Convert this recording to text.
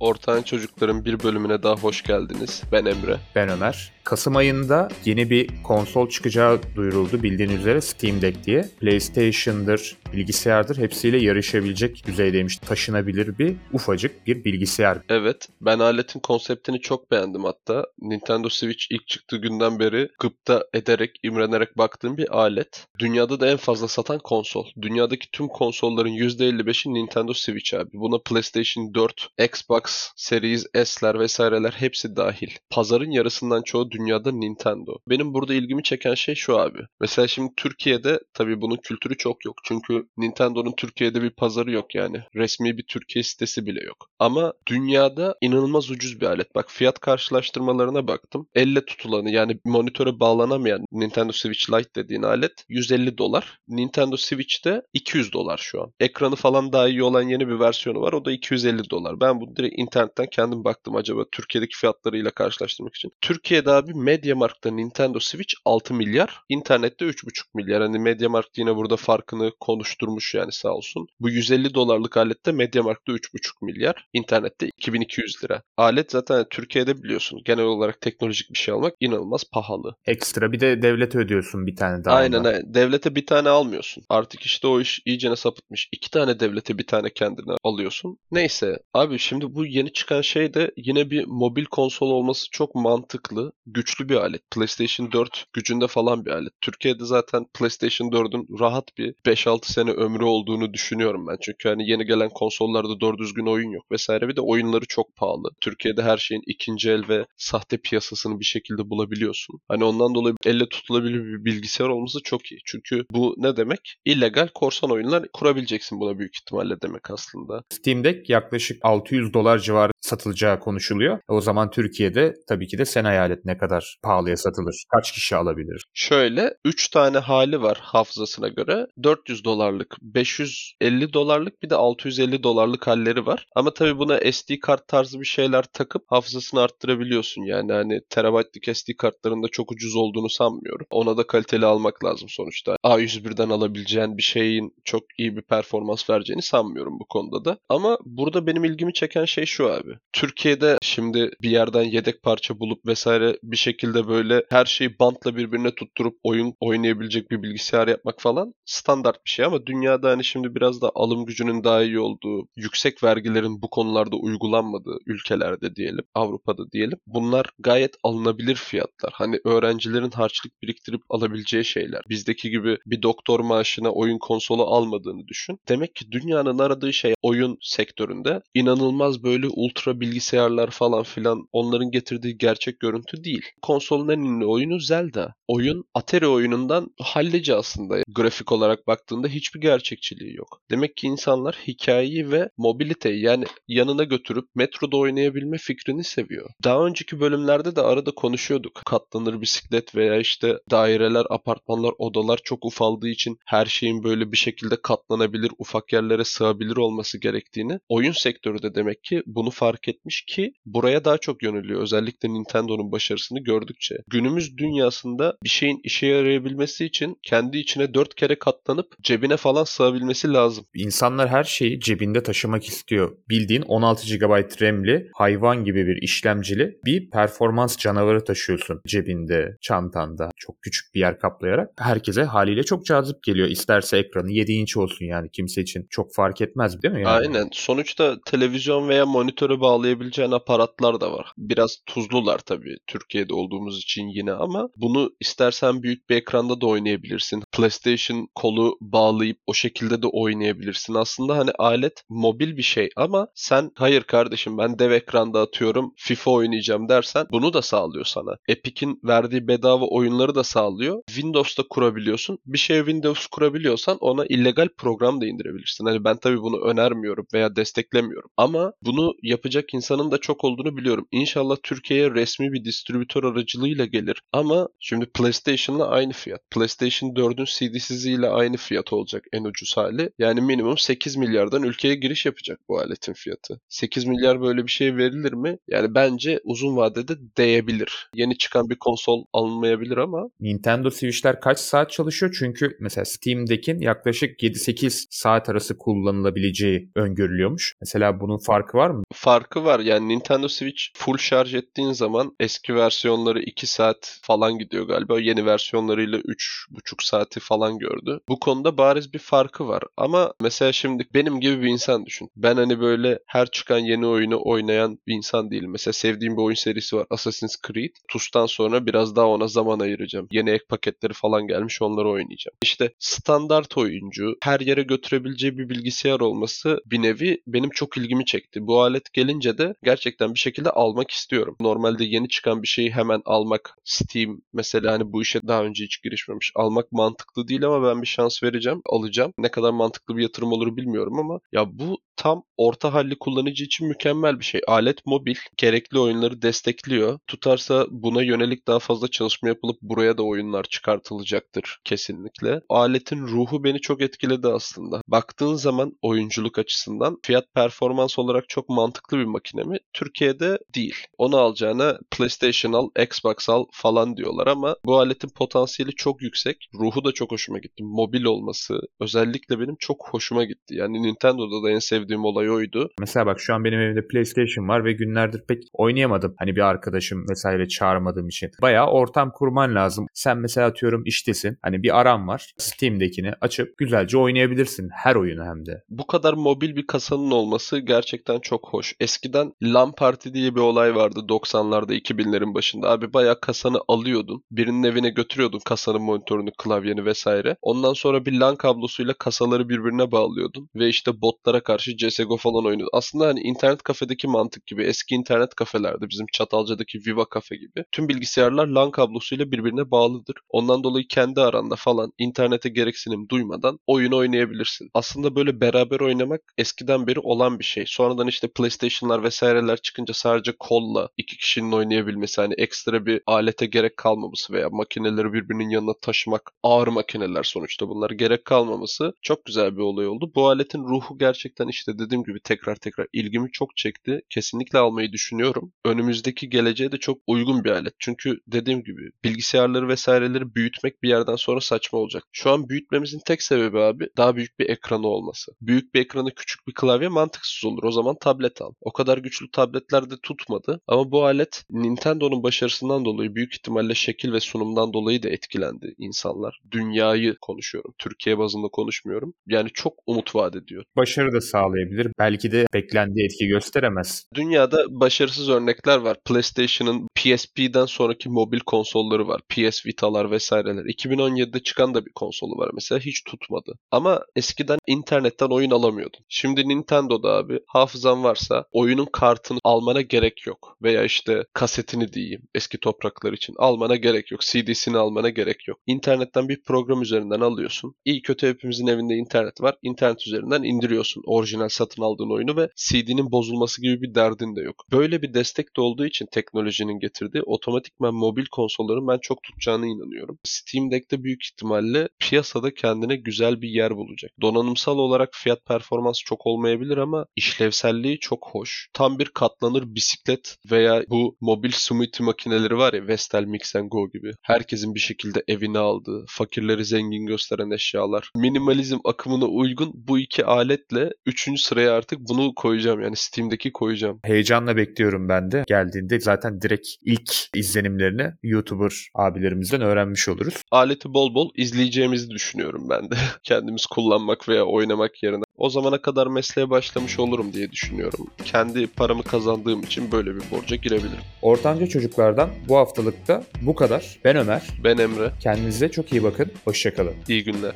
Ortağın Çocukların bir bölümüne daha hoş geldiniz. Ben Emre. Ben Ömer. Kasım ayında yeni bir konsol çıkacağı duyuruldu bildiğin üzere Steam Deck diye. PlayStation'dır, bilgisayardır hepsiyle yarışabilecek düzeydeymiş. Taşınabilir bir ufacık bir bilgisayar. Evet, ben aletin konseptini çok beğendim hatta. Nintendo Switch ilk çıktığı günden beri gıpta ederek, imrenerek baktığım bir alet. Dünyada da en fazla satan konsol. Dünyadaki tüm konsolların %55'i Nintendo Switch abi. Buna PlayStation 4, Xbox Series S'ler vesaireler hepsi dahil. Pazarın yarısından çoğu dünyada Nintendo. Benim burada ilgimi çeken şey şu abi. Mesela şimdi Türkiye'de tabii bunun kültürü çok yok. Çünkü Nintendo'nun Türkiye'de bir pazarı yok yani. Resmi bir Türkiye sitesi bile yok. Ama dünyada inanılmaz ucuz bir alet. Bak fiyat karşılaştırmalarına baktım. Elle tutulanı yani monitöre bağlanamayan Nintendo Switch Lite dediğin alet 150 dolar. Nintendo Switch'te 200 dolar şu an. Ekranı falan daha iyi olan yeni bir versiyonu var. O da 250 dolar. Ben bu direkt internetten kendim baktım acaba Türkiye'deki fiyatlarıyla karşılaştırmak için. Türkiye'de abi MediaMarkt'ta Nintendo Switch 6 milyar, internette 3,5 milyar. Hani MediaMarkt yine burada farkını konuşturmuş yani sağ olsun. Bu 150 dolarlık alette MediaMarkt'ta 3,5 milyar, internette 2200 lira. Alet zaten Türkiye'de biliyorsun genel olarak teknolojik bir şey almak inanılmaz pahalı. Ekstra bir de devlete ödüyorsun bir tane daha. Aynen aynen. Devlete bir tane almıyorsun. Artık işte o iş iyicene sapıtmış. İki tane devlete bir tane kendine alıyorsun. Neyse abi şimdi bu yeni çıkan şey de yine bir mobil konsol olması çok mantıklı. Güçlü bir alet. PlayStation 4 gücünde falan bir alet. Türkiye'de zaten PlayStation 4'ün rahat bir 5-6 sene ömrü olduğunu düşünüyorum ben. Çünkü hani yeni gelen konsollarda doğru düzgün oyun yok vesaire. Bir de oyunları çok pahalı. Türkiye'de her şeyin ikinci el ve sahte piyasasını bir şekilde bulabiliyorsun. Hani ondan dolayı elle tutulabilir bir bilgisayar olması çok iyi. Çünkü bu ne demek? İllegal korsan oyunlar kurabileceksin buna büyük ihtimalle demek aslında. Steam Deck yaklaşık 600 dolar civarı satılacağı konuşuluyor. O zaman Türkiye'de tabii ki de sen hayal et ne kadar pahalıya satılır. Kaç kişi alabilir? Şöyle 3 tane hali var hafızasına göre. 400 dolarlık, 550 dolarlık bir de 650 dolarlık halleri var. Ama tabii buna SD kart tarzı bir şeyler takıp hafızasını arttırabiliyorsun. Yani hani terabaytlık SD kartlarında çok ucuz olduğunu sanmıyorum. Ona da kaliteli almak lazım sonuçta. A101'den alabileceğin bir şeyin çok iyi bir performans vereceğini sanmıyorum bu konuda da. Ama burada benim ilgimi çeken şey şu abi. Türkiye'de şimdi bir yerden yedek parça bulup vesaire bir şekilde böyle her şeyi bantla birbirine tutturup oyun oynayabilecek bir bilgisayar yapmak falan standart bir şey ama dünyada hani şimdi biraz da alım gücünün daha iyi olduğu, yüksek vergilerin bu konularda uygulanmadığı ülkelerde diyelim, Avrupa'da diyelim. Bunlar gayet alınabilir fiyatlar. Hani öğrencilerin harçlık biriktirip alabileceği şeyler. Bizdeki gibi bir doktor maaşına oyun konsolu almadığını düşün. Demek ki dünyanın aradığı şey oyun sektöründe inanılmaz böyle ultra bilgisayarlar falan filan onların getirdiği gerçek görüntü değil. Konsolun en ünlü oyunu Zelda. Oyun Atari oyunundan hallice aslında. Grafik olarak baktığında hiçbir gerçekçiliği yok. Demek ki insanlar hikayeyi ve mobiliteyi yani yanına götürüp metroda oynayabilme fikrini seviyor. Daha önceki bölümlerde de arada konuşuyorduk. Katlanır bisiklet veya işte daireler, apartmanlar, odalar çok ufaldığı için her şeyin böyle bir şekilde katlanabilir, ufak yerlere sığabilir olması gerektiğini. Oyun sektörü de demek ki bunu fark etmiş ki buraya daha çok yöneliyor. Özellikle Nintendo'nun başarısını gördükçe. Günümüz dünyasında bir şeyin işe yarayabilmesi için kendi içine dört kere katlanıp cebine falan sığabilmesi lazım. İnsanlar her şeyi cebinde taşımak istiyor. Bildiğin 16 GB RAM'li hayvan gibi bir işlemcili bir performans canavarı taşıyorsun cebinde, çantanda. Çok küçük bir yer kaplayarak. Herkese haliyle çok cazip geliyor. İsterse ekranı 7 inç olsun yani kimse için çok fark etmez değil mi? Yani? Aynen. Sonuçta televizyon veya monitöre bağlayabileceğin aparatlar da var. Biraz tuzlular tabii Türkiye'de olduğumuz için yine ama bunu istersen büyük bir ekranda da oynayabilirsin. PlayStation kolu bağlayıp o şekilde de oynayabilirsin. Aslında hani alet mobil bir şey ama sen hayır kardeşim ben dev ekranda atıyorum FIFA oynayacağım dersen bunu da sağlıyor sana. Epic'in verdiği bedava oyunları da sağlıyor. Windows'ta kurabiliyorsun. Bir şeye Windows kurabiliyorsan ona illegal program da indirebilirsin. Hani ben tabii bunu önermiyorum veya desteklemiyorum. Ama bunu yapacak insanın da çok olduğunu biliyorum. İnşallah Türkiye'ye resmi bir distribütör aracılığıyla gelir. Ama şimdi PlayStation'la aynı fiyat. PlayStation 4'ün CD'siyle aynı fiyat olacak en ucuz hali. Yani minimum 8 milyardan ülkeye giriş yapacak bu aletin fiyatı. 8 milyar böyle bir şey verilir mi? Yani bence uzun vadede değebilir. Yeni çıkan bir konsol alınmayabilir ama Nintendo Switch'ler kaç saat çalışıyor? Çünkü mesela Steam'dekin yaklaşık 7-8 saat arası kullanılabileceği öngörülüyormuş. Mesela bunun farkı var mı? farkı var. Yani Nintendo Switch full şarj ettiğin zaman eski versiyonları 2 saat falan gidiyor galiba. Yeni versiyonlarıyla 3,5 saati falan gördü. Bu konuda bariz bir farkı var. Ama mesela şimdi benim gibi bir insan düşün. Ben hani böyle her çıkan yeni oyunu oynayan bir insan değilim. Mesela sevdiğim bir oyun serisi var. Assassin's Creed. TUS'tan sonra biraz daha ona zaman ayıracağım. Yeni ek paketleri falan gelmiş onları oynayacağım. İşte standart oyuncu, her yere götürebileceği bir bilgisayar olması bir nevi benim çok ilgimi çekti. Bu alet gelince de gerçekten bir şekilde almak istiyorum. Normalde yeni çıkan bir şeyi hemen almak, Steam mesela hani bu işe daha önce hiç girişmemiş. Almak mantıklı değil ama ben bir şans vereceğim, alacağım. Ne kadar mantıklı bir yatırım olur bilmiyorum ama ya bu tam orta halli kullanıcı için mükemmel bir şey. Alet mobil, gerekli oyunları destekliyor. Tutarsa buna yönelik daha fazla çalışma yapılıp buraya da oyunlar çıkartılacaktır kesinlikle. Aletin ruhu beni çok etkiledi aslında. Baktığın zaman oyunculuk açısından fiyat performans olarak çok mantıklı bir makine mi? Türkiye'de değil. Onu alacağına PlayStation al, Xbox al falan diyorlar ama bu aletin potansiyeli çok yüksek. Ruhu da çok hoşuma gitti. Mobil olması özellikle benim çok hoşuma gitti. Yani Nintendo'da da en sevdiğim olay oydu. Mesela bak şu an benim evimde PlayStation var ve günlerdir pek oynayamadım. Hani bir arkadaşım vesaire çağırmadığım için. Bayağı ortam kurman lazım. Sen mesela atıyorum iştesin. Hani bir aram var. Steam'dekini açıp güzelce oynayabilirsin. Her oyunu hem de. Bu kadar mobil bir kasanın olması gerçekten çok hoş. Eskiden LAN Party diye bir olay vardı 90'larda 2000'lerin başında. Abi bayağı kasanı alıyordun. Birinin evine götürüyordun kasanın monitörünü, klavyeni vesaire. Ondan sonra bir LAN kablosuyla kasaları birbirine bağlıyordun. Ve işte botlara karşı CSGO falan oynuyordun. Aslında hani internet kafedeki mantık gibi eski internet kafelerde bizim Çatalca'daki Viva kafe gibi. Tüm bilgisayarlar LAN kablosuyla birbirine bağlıdır. Ondan dolayı kendi aranda falan internete gereksinim duymadan oyun oynayabilirsin. Aslında böyle beraber oynamak eskiden beri olan bir şey. Sonradan işte PlayStation'lar vesaireler çıkınca sadece kolla iki kişinin oynayabilmesi hani ekstra bir alete gerek kalmaması veya makineleri birbirinin yanına taşımak ağır makineler sonuçta bunlar gerek kalmaması çok güzel bir olay oldu. Bu aletin ruhu gerçekten işte dediğim gibi tekrar tekrar ilgimi çok çekti. Kesinlikle almayı düşünüyorum. Önümüzdeki geleceğe de çok uygun bir alet. Çünkü dediğim gibi bilgisayarları vesaireleri büyütmek bir yerden sonra saçma olacak. Şu an büyütmemizin tek sebebi abi daha büyük bir ekranı olması. Büyük bir ekranı küçük bir klavye mantıksız olur. O zaman tablet al. O kadar güçlü tabletler de tutmadı. Ama bu alet Nintendo'nun başarısından dolayı büyük ihtimalle şekil ve sunumdan dolayı da etkilendi insanlar. Dünyayı konuşuyorum. Türkiye bazında konuşmuyorum. Yani çok umut vaat ediyor. Başarı da sağlayabilir. Belki de beklendiği etki gösteremez. Dünyada başarısız örnekler var. PlayStation'ın PSP'den sonraki mobil konsolları var. PS Vita'lar vesaireler. 2017'de çıkan da bir konsolu var mesela. Hiç tutmadı. Ama eskiden internetten oyun alamıyordun. Şimdi Nintendo'da abi hafızan varsa oyunun kartını almana gerek yok. Veya işte kasetini diyeyim eski topraklar için almana gerek yok. CD'sini almana gerek yok. İnternetten bir program üzerinden alıyorsun. İyi kötü hepimizin evinde internet var. İnternet üzerinden indiriyorsun orijinal satın aldığın oyunu ve CD'nin bozulması gibi bir derdin de yok. Böyle bir destek de olduğu için teknolojinin getirdiği otomatikman mobil konsolların ben çok tutacağına inanıyorum. Steam Deck'te büyük ihtimalle piyasada kendine güzel bir yer bulacak. Donanımsal olarak fiyat performans çok olmayabilir ama işlevselliği çok hoş. Tam bir katlanır bisiklet veya bu mobil smoothie makineleri var ya Vestel Mix Go gibi. Herkesin bir şekilde evine aldığı, fakirleri zengin gösteren eşyalar. Minimalizm akımına uygun bu iki aletle üçüncü sıraya artık bunu koyacağım. Yani Steam'deki koyacağım. Heyecanla bekliyorum ben de. Geldiğinde zaten direkt ilk izlenimlerini YouTuber abilerimizden öğrenmiş oluruz. Aleti bol bol izleyeceğimizi düşünüyorum ben de. Kendimiz kullanmak veya oynamak yerine. O zamana kadar mesleğe başlamış olurum diye düşünüyorum. Kendi paramı kazandığım için böyle bir borca girebilirim. Ortanca çocuklardan bu haftalıkta bu kadar. Ben Ömer. Ben Emre. Kendinize çok iyi bakın. Hoşçakalın. İyi günler.